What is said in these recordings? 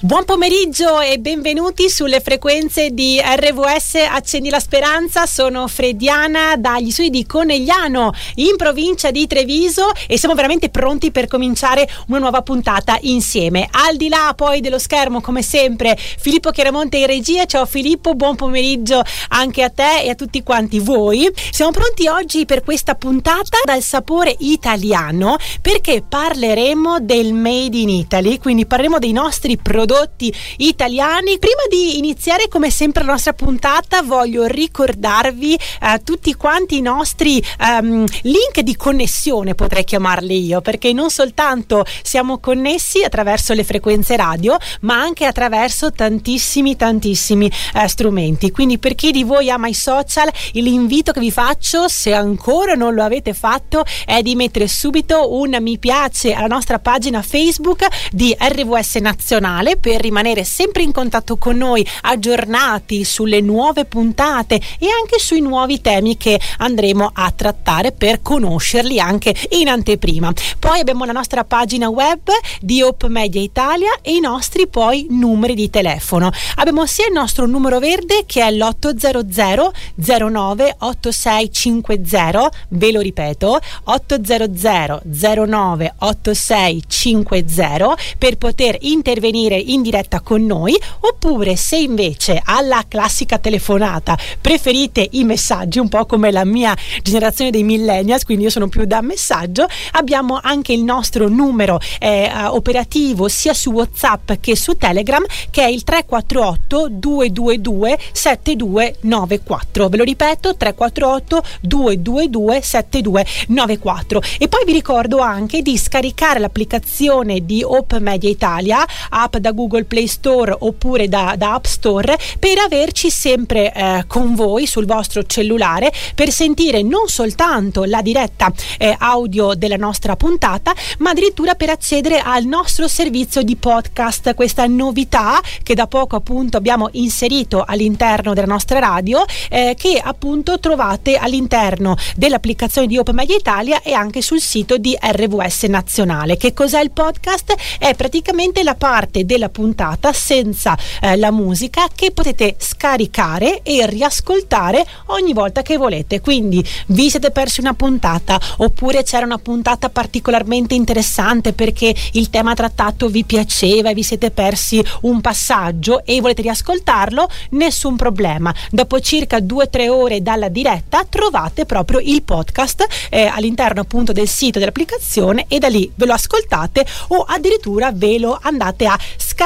Buon pomeriggio e benvenuti sulle frequenze di RVS Accendi la Speranza. Sono Frediana dagli studi di Conegliano in provincia di Treviso e siamo veramente pronti per cominciare una nuova puntata insieme. Al di là poi dello schermo, come sempre, Filippo Chiaramonte in regia. Ciao Filippo, buon pomeriggio anche a te e a tutti quanti voi. Siamo pronti oggi per questa puntata dal sapore italiano perché parleremo del Made in Italy, quindi parleremo dei nostri prodotti prodotti italiani. Prima di iniziare come sempre la nostra puntata voglio ricordarvi eh, tutti quanti i nostri um, link di connessione potrei chiamarli io perché non soltanto siamo connessi attraverso le frequenze radio ma anche attraverso tantissimi tantissimi eh, strumenti. Quindi per chi di voi ama i social l'invito che vi faccio se ancora non lo avete fatto è di mettere subito un mi piace alla nostra pagina Facebook di RVS Nazionale per rimanere sempre in contatto con noi, aggiornati sulle nuove puntate e anche sui nuovi temi che andremo a trattare per conoscerli anche in anteprima. Poi abbiamo la nostra pagina web di Hope Media Italia e i nostri poi numeri di telefono. Abbiamo sia il nostro numero verde che è l'800 09 8650, ve lo ripeto, 800 09 8650 per poter intervenire in diretta con noi oppure se invece alla classica telefonata preferite i messaggi un po' come la mia generazione dei millennials quindi io sono più da messaggio abbiamo anche il nostro numero eh, operativo sia su whatsapp che su telegram che è il 348 222 7294 ve lo ripeto 348 222 7294 e poi vi ricordo anche di scaricare l'applicazione di Open Media Italia app da Google Play Store oppure da, da App Store per averci sempre eh, con voi sul vostro cellulare per sentire non soltanto la diretta eh, audio della nostra puntata ma addirittura per accedere al nostro servizio di podcast questa novità che da poco appunto abbiamo inserito all'interno della nostra radio eh, che appunto trovate all'interno dell'applicazione di Open Media Italia e anche sul sito di RVS Nazionale che cos'è il podcast? è praticamente la parte della della puntata senza eh, la musica che potete scaricare e riascoltare ogni volta che volete. Quindi vi siete persi una puntata oppure c'era una puntata particolarmente interessante perché il tema trattato vi piaceva e vi siete persi un passaggio e volete riascoltarlo, nessun problema. Dopo circa 2-3 ore dalla diretta trovate proprio il podcast eh, all'interno appunto del sito dell'applicazione e da lì ve lo ascoltate o addirittura ve lo andate a scaricare.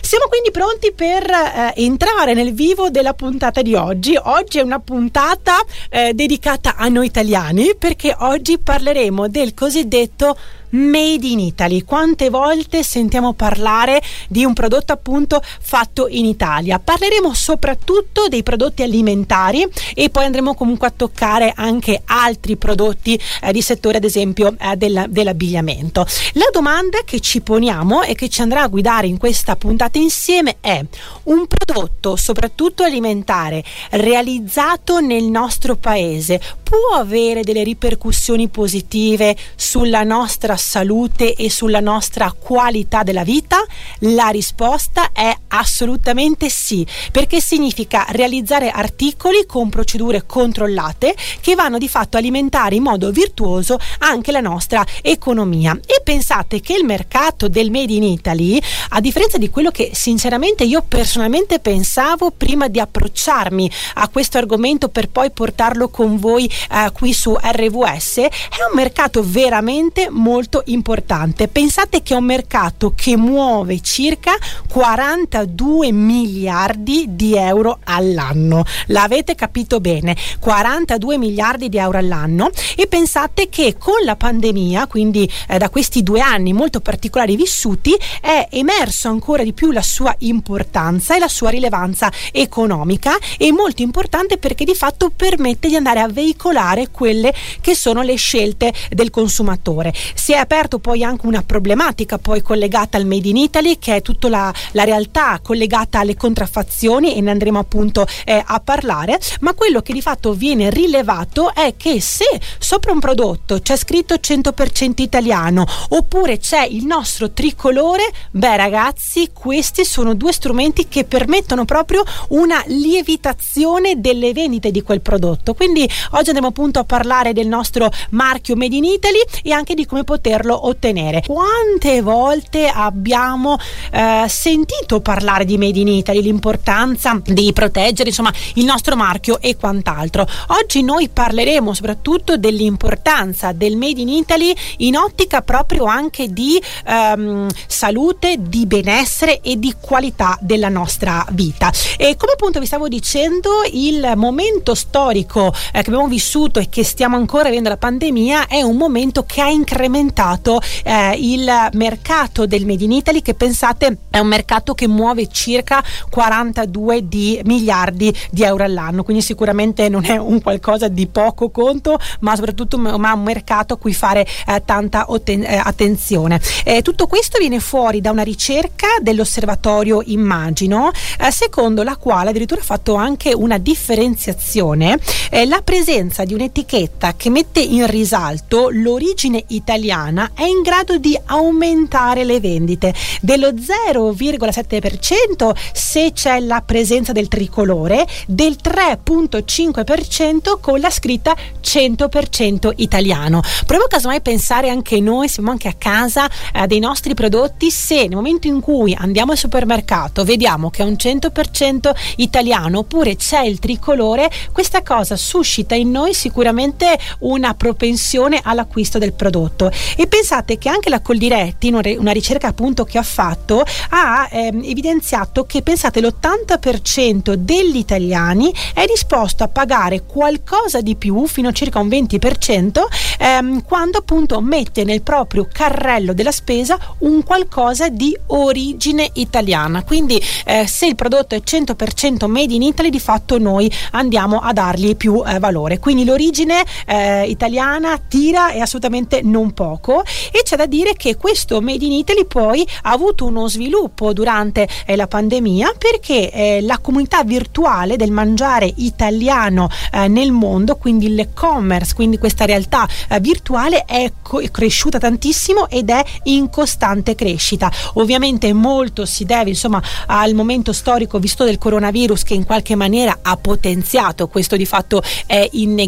Siamo quindi pronti per eh, entrare nel vivo della puntata di oggi. Oggi è una puntata eh, dedicata a noi italiani perché oggi parleremo del cosiddetto Made in Italy. Quante volte sentiamo parlare di un prodotto appunto fatto in Italia? Parleremo soprattutto dei prodotti alimentari e poi andremo comunque a toccare anche altri prodotti eh, di settore, ad esempio eh, della, dell'abbigliamento. La domanda che ci poniamo e che ci andrà a guidare in questa puntata insieme è un prodotto, soprattutto alimentare, realizzato nel nostro paese, può avere delle ripercussioni positive sulla nostra salute e sulla nostra qualità della vita? La risposta è assolutamente sì, perché significa realizzare articoli con procedure controllate che vanno di fatto a alimentare in modo virtuoso anche la nostra economia. E pensate che il mercato del Made in Italy, a differenza di quello che sinceramente io personalmente pensavo prima di approcciarmi a questo argomento per poi portarlo con voi eh, qui su RVS, è un mercato veramente molto importante. Pensate che è un mercato che muove circa 42 miliardi di euro all'anno. L'avete capito bene? 42 miliardi di euro all'anno e pensate che con la pandemia, quindi eh, da questi due anni molto particolari vissuti, è emerso ancora di più la sua importanza e la sua rilevanza economica e molto importante perché di fatto permette di andare a veicolare veicolare quelle che sono le scelte del consumatore. Si è aperto poi anche una problematica poi collegata al Made in Italy che è tutta la, la realtà collegata alle contraffazioni e ne andremo appunto eh, a parlare, ma quello che di fatto viene rilevato è che se sopra un prodotto c'è scritto 100% italiano oppure c'è il nostro tricolore, beh ragazzi, questi sono due strumenti che permettono proprio una lievitazione delle vendite di quel prodotto. Quindi oggi andremo appunto a parlare del nostro marchio Made in Italy e anche di come poterlo ottenere. Quante volte abbiamo eh, sentito parlare di Made in Italy, l'importanza di proteggere insomma il nostro marchio e quant'altro. Oggi noi parleremo soprattutto dell'importanza del Made in Italy in ottica proprio anche di ehm, salute, di benessere e di qualità della nostra vita. E come appunto vi stavo dicendo, il momento storico eh, che abbiamo vissuto e che stiamo ancora vivendo la pandemia è un momento che ha incrementato eh, il mercato del Made in Italy che pensate è un mercato che muove circa 42 di miliardi di euro all'anno, quindi sicuramente non è un qualcosa di poco conto, ma soprattutto ma un mercato a cui fare eh, tanta otten- eh, attenzione. Tutto questo viene fuori da una ricerca dell'osservatorio Immagino, eh, secondo la quale addirittura ha fatto anche una differenziazione eh, la presenza di un'etichetta che mette in risalto l'origine italiana è in grado di aumentare le vendite dello 0,7% se c'è la presenza del tricolore, del 3,5% con la scritta 100% italiano. Proviamo casomai a pensare anche noi, siamo anche a casa eh, dei nostri prodotti, se nel momento in cui andiamo al supermercato vediamo che è un 100% italiano oppure c'è il tricolore, questa cosa suscita in noi sicuramente una propensione all'acquisto del prodotto. E pensate che anche la Coldiretti, una ricerca appunto che ha fatto, ha ehm, evidenziato che pensate l'80% degli italiani è disposto a pagare qualcosa di più, fino a circa un 20%, ehm, quando appunto mette nel proprio carrello della spesa un qualcosa di origine italiana. Quindi eh, se il prodotto è 100% made in Italy, di fatto noi andiamo a dargli più eh, valore. Quindi l'origine eh, italiana tira e assolutamente non poco e c'è da dire che questo made in Italy poi ha avuto uno sviluppo durante eh, la pandemia perché eh, la comunità virtuale del mangiare italiano eh, nel mondo, quindi l'e-commerce, quindi questa realtà eh, virtuale è, co- è cresciuta tantissimo ed è in costante crescita. Ovviamente molto si deve insomma al momento storico visto del coronavirus che in qualche maniera ha potenziato questo di fatto è innegabile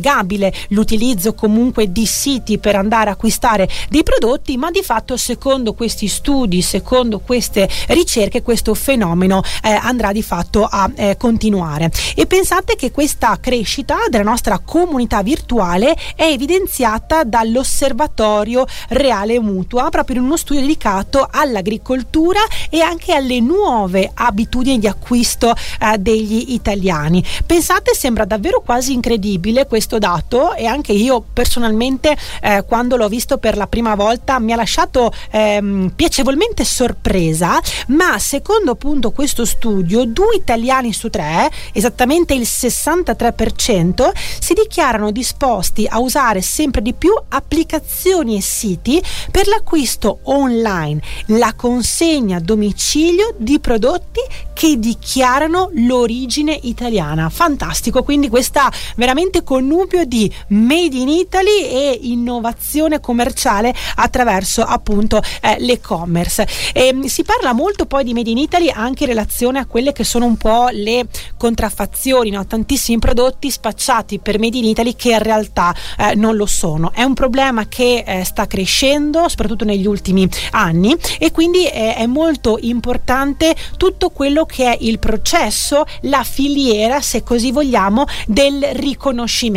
l'utilizzo comunque di siti per andare a acquistare dei prodotti ma di fatto secondo questi studi secondo queste ricerche questo fenomeno eh, andrà di fatto a eh, continuare. E pensate che questa crescita della nostra comunità virtuale è evidenziata dall'osservatorio reale mutua proprio in uno studio dedicato all'agricoltura e anche alle nuove abitudini di acquisto eh, degli italiani. Pensate sembra davvero quasi incredibile questo dato e anche io personalmente eh, quando l'ho visto per la prima volta mi ha lasciato ehm, piacevolmente sorpresa, ma secondo appunto questo studio due italiani su tre, esattamente il 63%, si dichiarano disposti a usare sempre di più applicazioni e siti per l'acquisto online, la consegna a domicilio di prodotti che dichiarano l'origine italiana. Fantastico, quindi questa veramente connubio di Made in Italy e innovazione commerciale attraverso appunto eh, l'e-commerce. E, ehm, si parla molto poi di Made in Italy anche in relazione a quelle che sono un po' le contraffazioni, no? tantissimi prodotti spacciati per Made in Italy che in realtà eh, non lo sono. È un problema che eh, sta crescendo soprattutto negli ultimi anni e quindi eh, è molto importante tutto quello che è il processo, la filiera, se così vogliamo, del riconoscimento.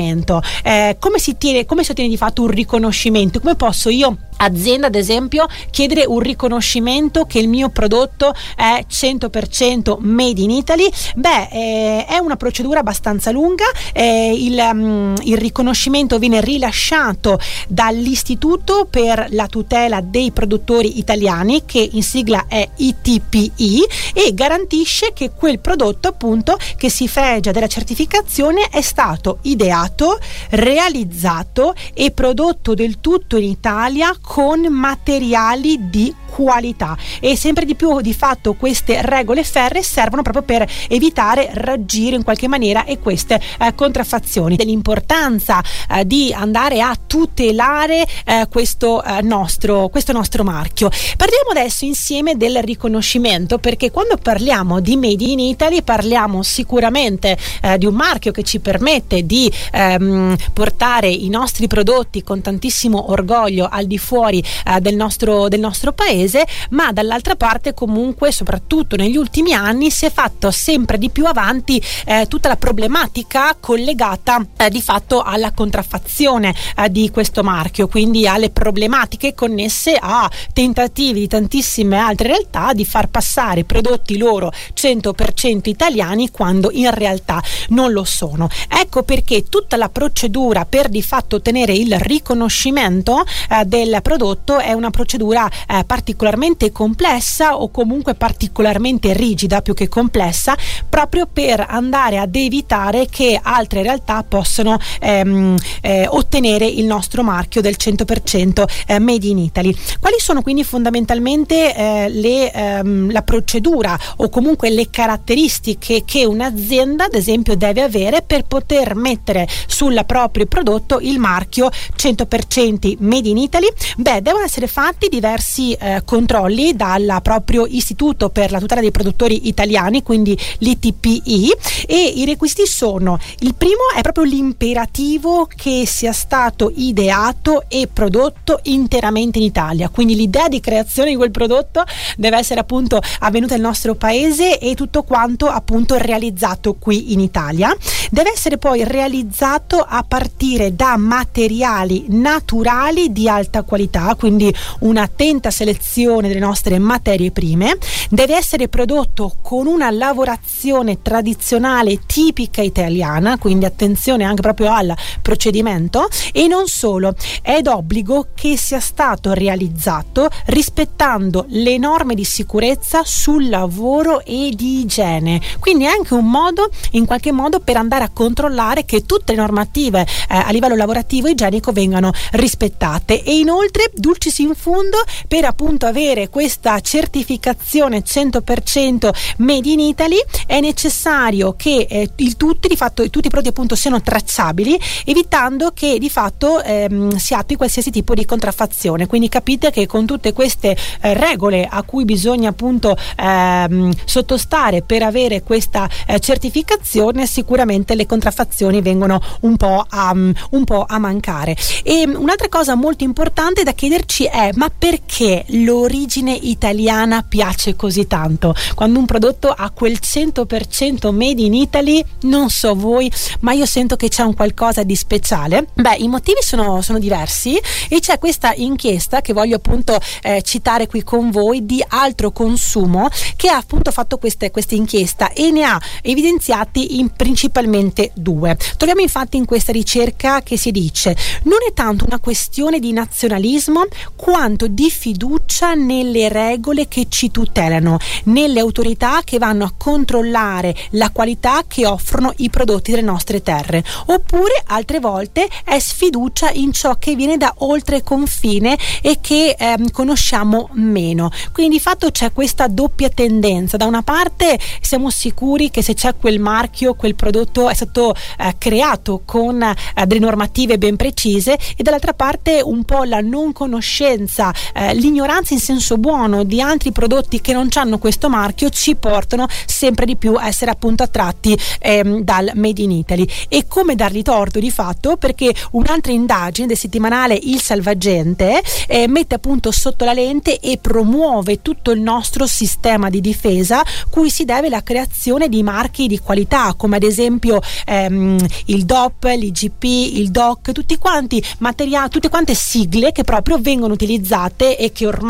Eh, come, si tiene, come si ottiene di fatto un riconoscimento? Come posso io azienda ad esempio chiedere un riconoscimento che il mio prodotto è 100% made in Italy. Beh eh, è una procedura abbastanza lunga eh, il, um, il, riconoscimento viene rilasciato dall'istituto per la tutela dei produttori italiani che in sigla è ITPI e garantisce che quel prodotto appunto che si fregia della certificazione è stato ideato realizzato e prodotto del tutto in Italia con materiali di qualità. E sempre di più di fatto queste regole ferre servono proprio per evitare raggire in qualche maniera e queste eh, contraffazioni. Dell'importanza eh, di andare a tutelare eh, questo, eh, nostro, questo nostro marchio. Parliamo adesso insieme del riconoscimento perché quando parliamo di Made in Italy parliamo sicuramente eh, di un marchio che ci permette di ehm, portare i nostri prodotti con tantissimo orgoglio al di fuori eh, del, nostro, del nostro paese, ma dall'altra parte comunque, soprattutto negli ultimi anni, si è fatto sempre di più avanti eh, tutta la problematica collegata eh, di fatto alla contraffazione eh, di questo marchio, quindi alle problematiche connesse a tentativi di tantissime altre realtà di far passare prodotti loro 100% italiani quando in realtà non lo sono. Ecco perché tutta la procedura per di fatto ottenere il riconoscimento eh, del prodotto è una procedura eh, particolarmente complessa o comunque particolarmente rigida più che complessa proprio per andare ad evitare che altre realtà possano ehm, eh, ottenere il nostro marchio del 100% eh, made in Italy. Quali sono quindi fondamentalmente eh, le, ehm, la procedura o comunque le caratteristiche che un'azienda ad esempio deve avere per poter mettere sul proprio prodotto il marchio 100% made in Italy? Beh, devono essere fatti diversi eh, controlli dal proprio Istituto per la tutela dei produttori italiani, quindi l'ITPI e i requisiti sono il primo è proprio l'imperativo che sia stato ideato e prodotto interamente in Italia, quindi l'idea di creazione di quel prodotto deve essere appunto avvenuta nel nostro paese e tutto quanto appunto realizzato qui in Italia. Deve essere poi realizzato a partire da materiali naturali di alta qualità, quindi un'attenta selezione delle nostre materie prime. Deve essere prodotto con una lavorazione tradizionale tipica italiana, quindi attenzione anche proprio al procedimento e non solo, è d'obbligo che sia stato realizzato rispettando le norme di sicurezza sul lavoro e di igiene. Quindi è anche un modo in qualche modo per andare a controllare che tutte le normative eh, a livello lavorativo e igienico vengano rispettate e inoltre dulcis in fundo per appunto avere questa certificazione 100% made in Italy è necessario che eh, il tutti di fatto tutti i prodotti appunto siano tracciabili evitando che di fatto ehm, si attui qualsiasi tipo di contraffazione quindi capite che con tutte queste eh, regole a cui bisogna appunto ehm, sottostare per avere questa eh, certificazione sicuramente le contraffazioni vengono un po' a, un po' a mancare. E un'altra cosa molto importante da chiederci è ma perché l'origine italiana piace così tanto? Quando un prodotto ha quel 100% made in Italy, non so voi, ma io sento che c'è un qualcosa di speciale. Beh, i motivi sono, sono diversi e c'è questa inchiesta che voglio appunto eh, citare qui con voi di altro consumo che ha appunto fatto questa inchiesta e ne ha evidenziati in principalmente due. Troviamo infatti in questa ricerca che si dice non è tanto una questione di nazionalismo quanto di fiducia nelle regole che ci tutelano, nelle autorità che vanno a controllare la qualità che offrono i prodotti delle nostre terre, oppure altre volte è sfiducia in ciò che viene da oltre confine e che ehm, conosciamo meno. Quindi di fatto c'è questa doppia tendenza, da una parte siamo sicuri che se c'è quel marchio, quel prodotto è stato eh, creato con eh, delle normative ben precise e dall'altra parte un po' la non conoscenza, eh, l'ignoranza testimonianze in senso buono di altri prodotti che non hanno questo marchio ci portano sempre di più a essere appunto attratti ehm, dal Made in Italy. E come dargli torto di fatto? Perché un'altra indagine del settimanale Il Salvagente eh, mette appunto sotto la lente e promuove tutto il nostro sistema di difesa cui si deve la creazione di marchi di qualità come ad esempio ehm, il DOP, l'IGP, il DOC, tutti quanti materiali, tutte quante sigle che proprio vengono utilizzate e che ormai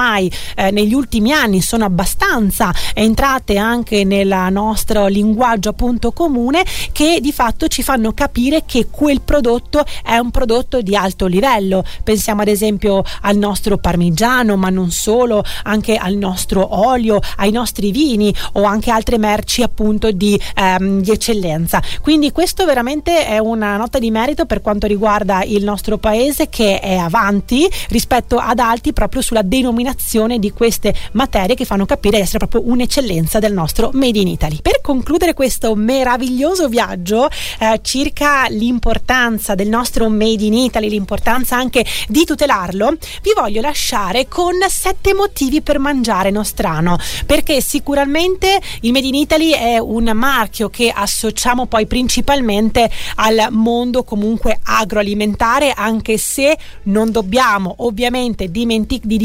eh, negli ultimi anni sono abbastanza entrate anche nel nostro linguaggio appunto comune che di fatto ci fanno capire che quel prodotto è un prodotto di alto livello. Pensiamo ad esempio al nostro parmigiano, ma non solo, anche al nostro olio, ai nostri vini o anche altre merci appunto di, ehm, di eccellenza. Quindi questo veramente è una nota di merito per quanto riguarda il nostro paese che è avanti rispetto ad altri proprio sulla denominazione di queste materie che fanno capire di essere proprio un'eccellenza del nostro Made in Italy. Per concludere questo meraviglioso viaggio eh, circa l'importanza del nostro Made in Italy, l'importanza anche di tutelarlo, vi voglio lasciare con sette motivi per mangiare nostrano, perché sicuramente il Made in Italy è un marchio che associamo poi principalmente al mondo comunque agroalimentare, anche se non dobbiamo ovviamente dimentic- di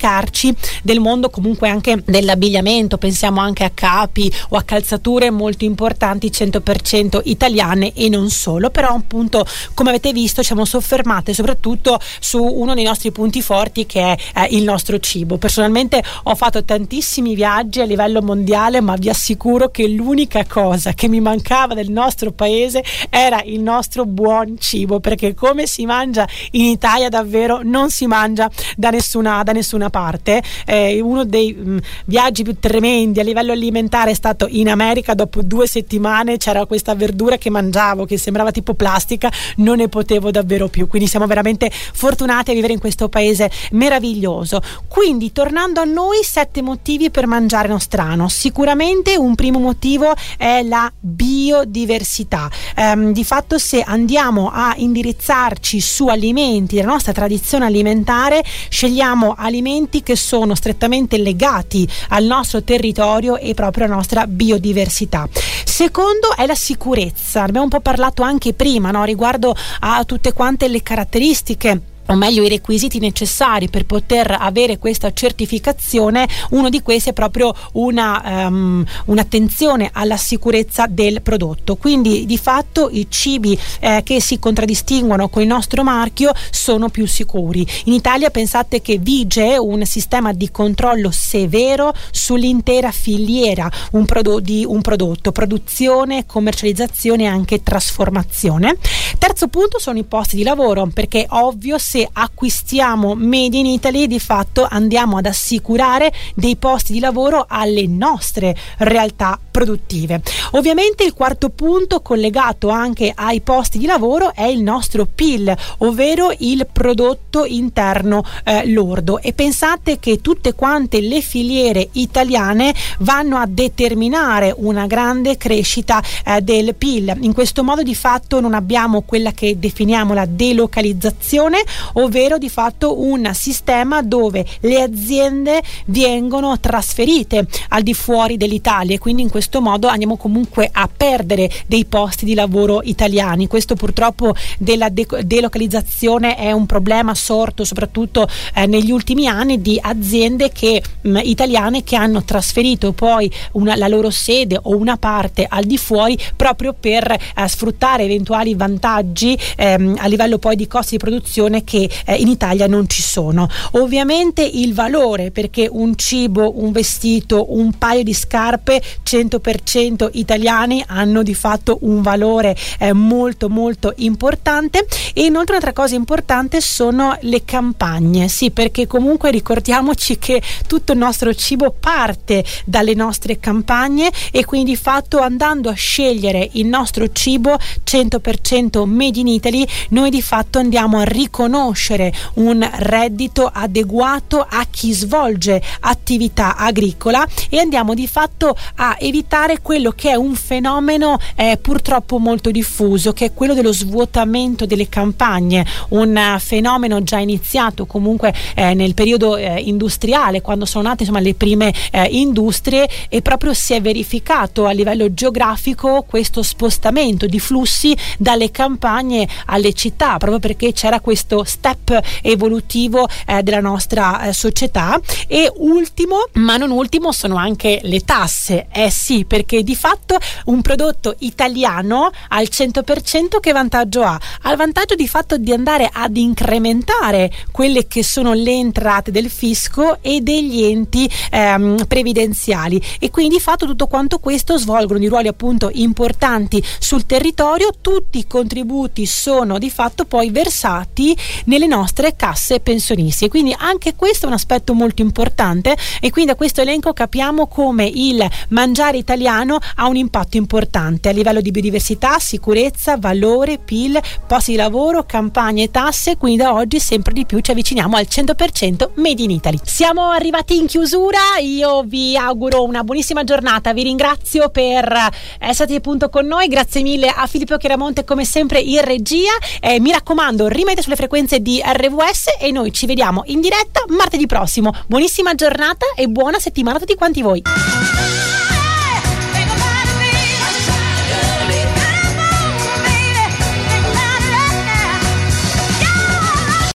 dimenticarci del mondo comunque anche dell'abbigliamento, pensiamo anche a capi o a calzature molto importanti 100% italiane e non solo, però appunto come avete visto ci siamo soffermate soprattutto su uno dei nostri punti forti che è eh, il nostro cibo. Personalmente ho fatto tantissimi viaggi a livello mondiale, ma vi assicuro che l'unica cosa che mi mancava del nostro paese era il nostro buon cibo, perché come si mangia in Italia davvero non si mangia da nessuna, da nessuna parte. Eh, uno dei mh, mm, viaggi più tremendi a livello alimentare è stato in America, dopo due settimane c'era questa verdura che mangiavo che sembrava tipo plastica, non ne potevo davvero più, quindi siamo veramente fortunati a vivere in questo paese meraviglioso. Quindi tornando a noi, sette motivi per mangiare nostrano. Sicuramente un primo motivo è la biodiversità. Ehm, di fatto se andiamo a indirizzarci su alimenti della nostra tradizione alimentare, scegliamo alimenti che sono strettamente legati al nostro territorio e proprio alla nostra biodiversità. Secondo è la sicurezza, abbiamo un po' parlato anche prima no? riguardo a tutte quante le caratteristiche o meglio i requisiti necessari per poter avere questa certificazione, uno di questi è proprio una, um, un'attenzione alla sicurezza del prodotto. Quindi di fatto i cibi eh, che si contraddistinguono con il nostro marchio sono più sicuri. In Italia pensate che vige un sistema di controllo severo sull'intera filiera un prodo- di un prodotto, produzione, commercializzazione e anche trasformazione. Terzo punto sono i posti di lavoro, perché ovvio se se acquistiamo Made in Italy di fatto andiamo ad assicurare dei posti di lavoro alle nostre realtà produttive. Ovviamente il quarto punto collegato anche ai posti di lavoro è il nostro PIL, ovvero il prodotto interno eh, lordo e pensate che tutte quante le filiere italiane vanno a determinare una grande crescita eh, del PIL. In questo modo di fatto non abbiamo quella che definiamo la delocalizzazione, ovvero di fatto un sistema dove le aziende vengono trasferite al di fuori dell'Italia e quindi in questo modo andiamo comunque a perdere dei posti di lavoro italiani. Questo purtroppo della de- delocalizzazione è un problema sorto soprattutto eh, negli ultimi anni di aziende che, mh, italiane che hanno trasferito poi una, la loro sede o una parte al di fuori proprio per eh, sfruttare eventuali vantaggi ehm, a livello poi di costi di produzione che eh, in Italia non ci sono. Ovviamente il valore perché un cibo, un vestito, un paio di scarpe 100% italiani hanno di fatto un valore eh, molto molto importante e inoltre un'altra cosa importante sono le campagne, sì perché comunque ricordiamoci che tutto il nostro cibo parte dalle nostre campagne e quindi di fatto andando a scegliere il nostro cibo 100% made in Italy noi di fatto andiamo a riconoscere riconoscere un reddito adeguato a chi svolge attività agricola e andiamo di fatto a evitare quello che è un fenomeno eh, purtroppo molto diffuso che è quello dello svuotamento delle campagne. Un fenomeno già iniziato comunque eh, nel periodo eh, industriale quando sono nate insomma le prime eh, industrie e proprio si è verificato a livello geografico questo spostamento di flussi dalle campagne alle città proprio perché c'era questo step evolutivo eh, della nostra eh, società. E ultimo ma non ultimo sono anche le tasse. Eh sì perché di fatto un prodotto italiano al 100% che vantaggio ha? Ha il vantaggio di fatto di andare ad incrementare quelle che sono le entrate del fisco e degli enti ehm, previdenziali. E quindi di fatto tutto quanto questo svolgono di ruoli appunto importanti sul territorio. Tutti i contributi sono di fatto poi versati nelle nostre casse pensionistiche. Quindi anche questo è un aspetto molto importante e quindi da questo elenco capiamo come il mangiare italiano ha un impatto importante a livello di biodiversità, sicurezza, valore, PIL, posti di lavoro, campagne e tasse, quindi da oggi sempre di più ci avviciniamo al 100% Made in Italy. Siamo arrivati in chiusura, io vi auguro una buonissima giornata, vi ringrazio per essere appunto con noi, grazie mille a Filippo Chiaramonte come sempre in regia, eh, mi raccomando rimanete sulle frequenze di RVS e noi ci vediamo in diretta martedì prossimo. Buonissima giornata e buona settimana a tutti quanti voi.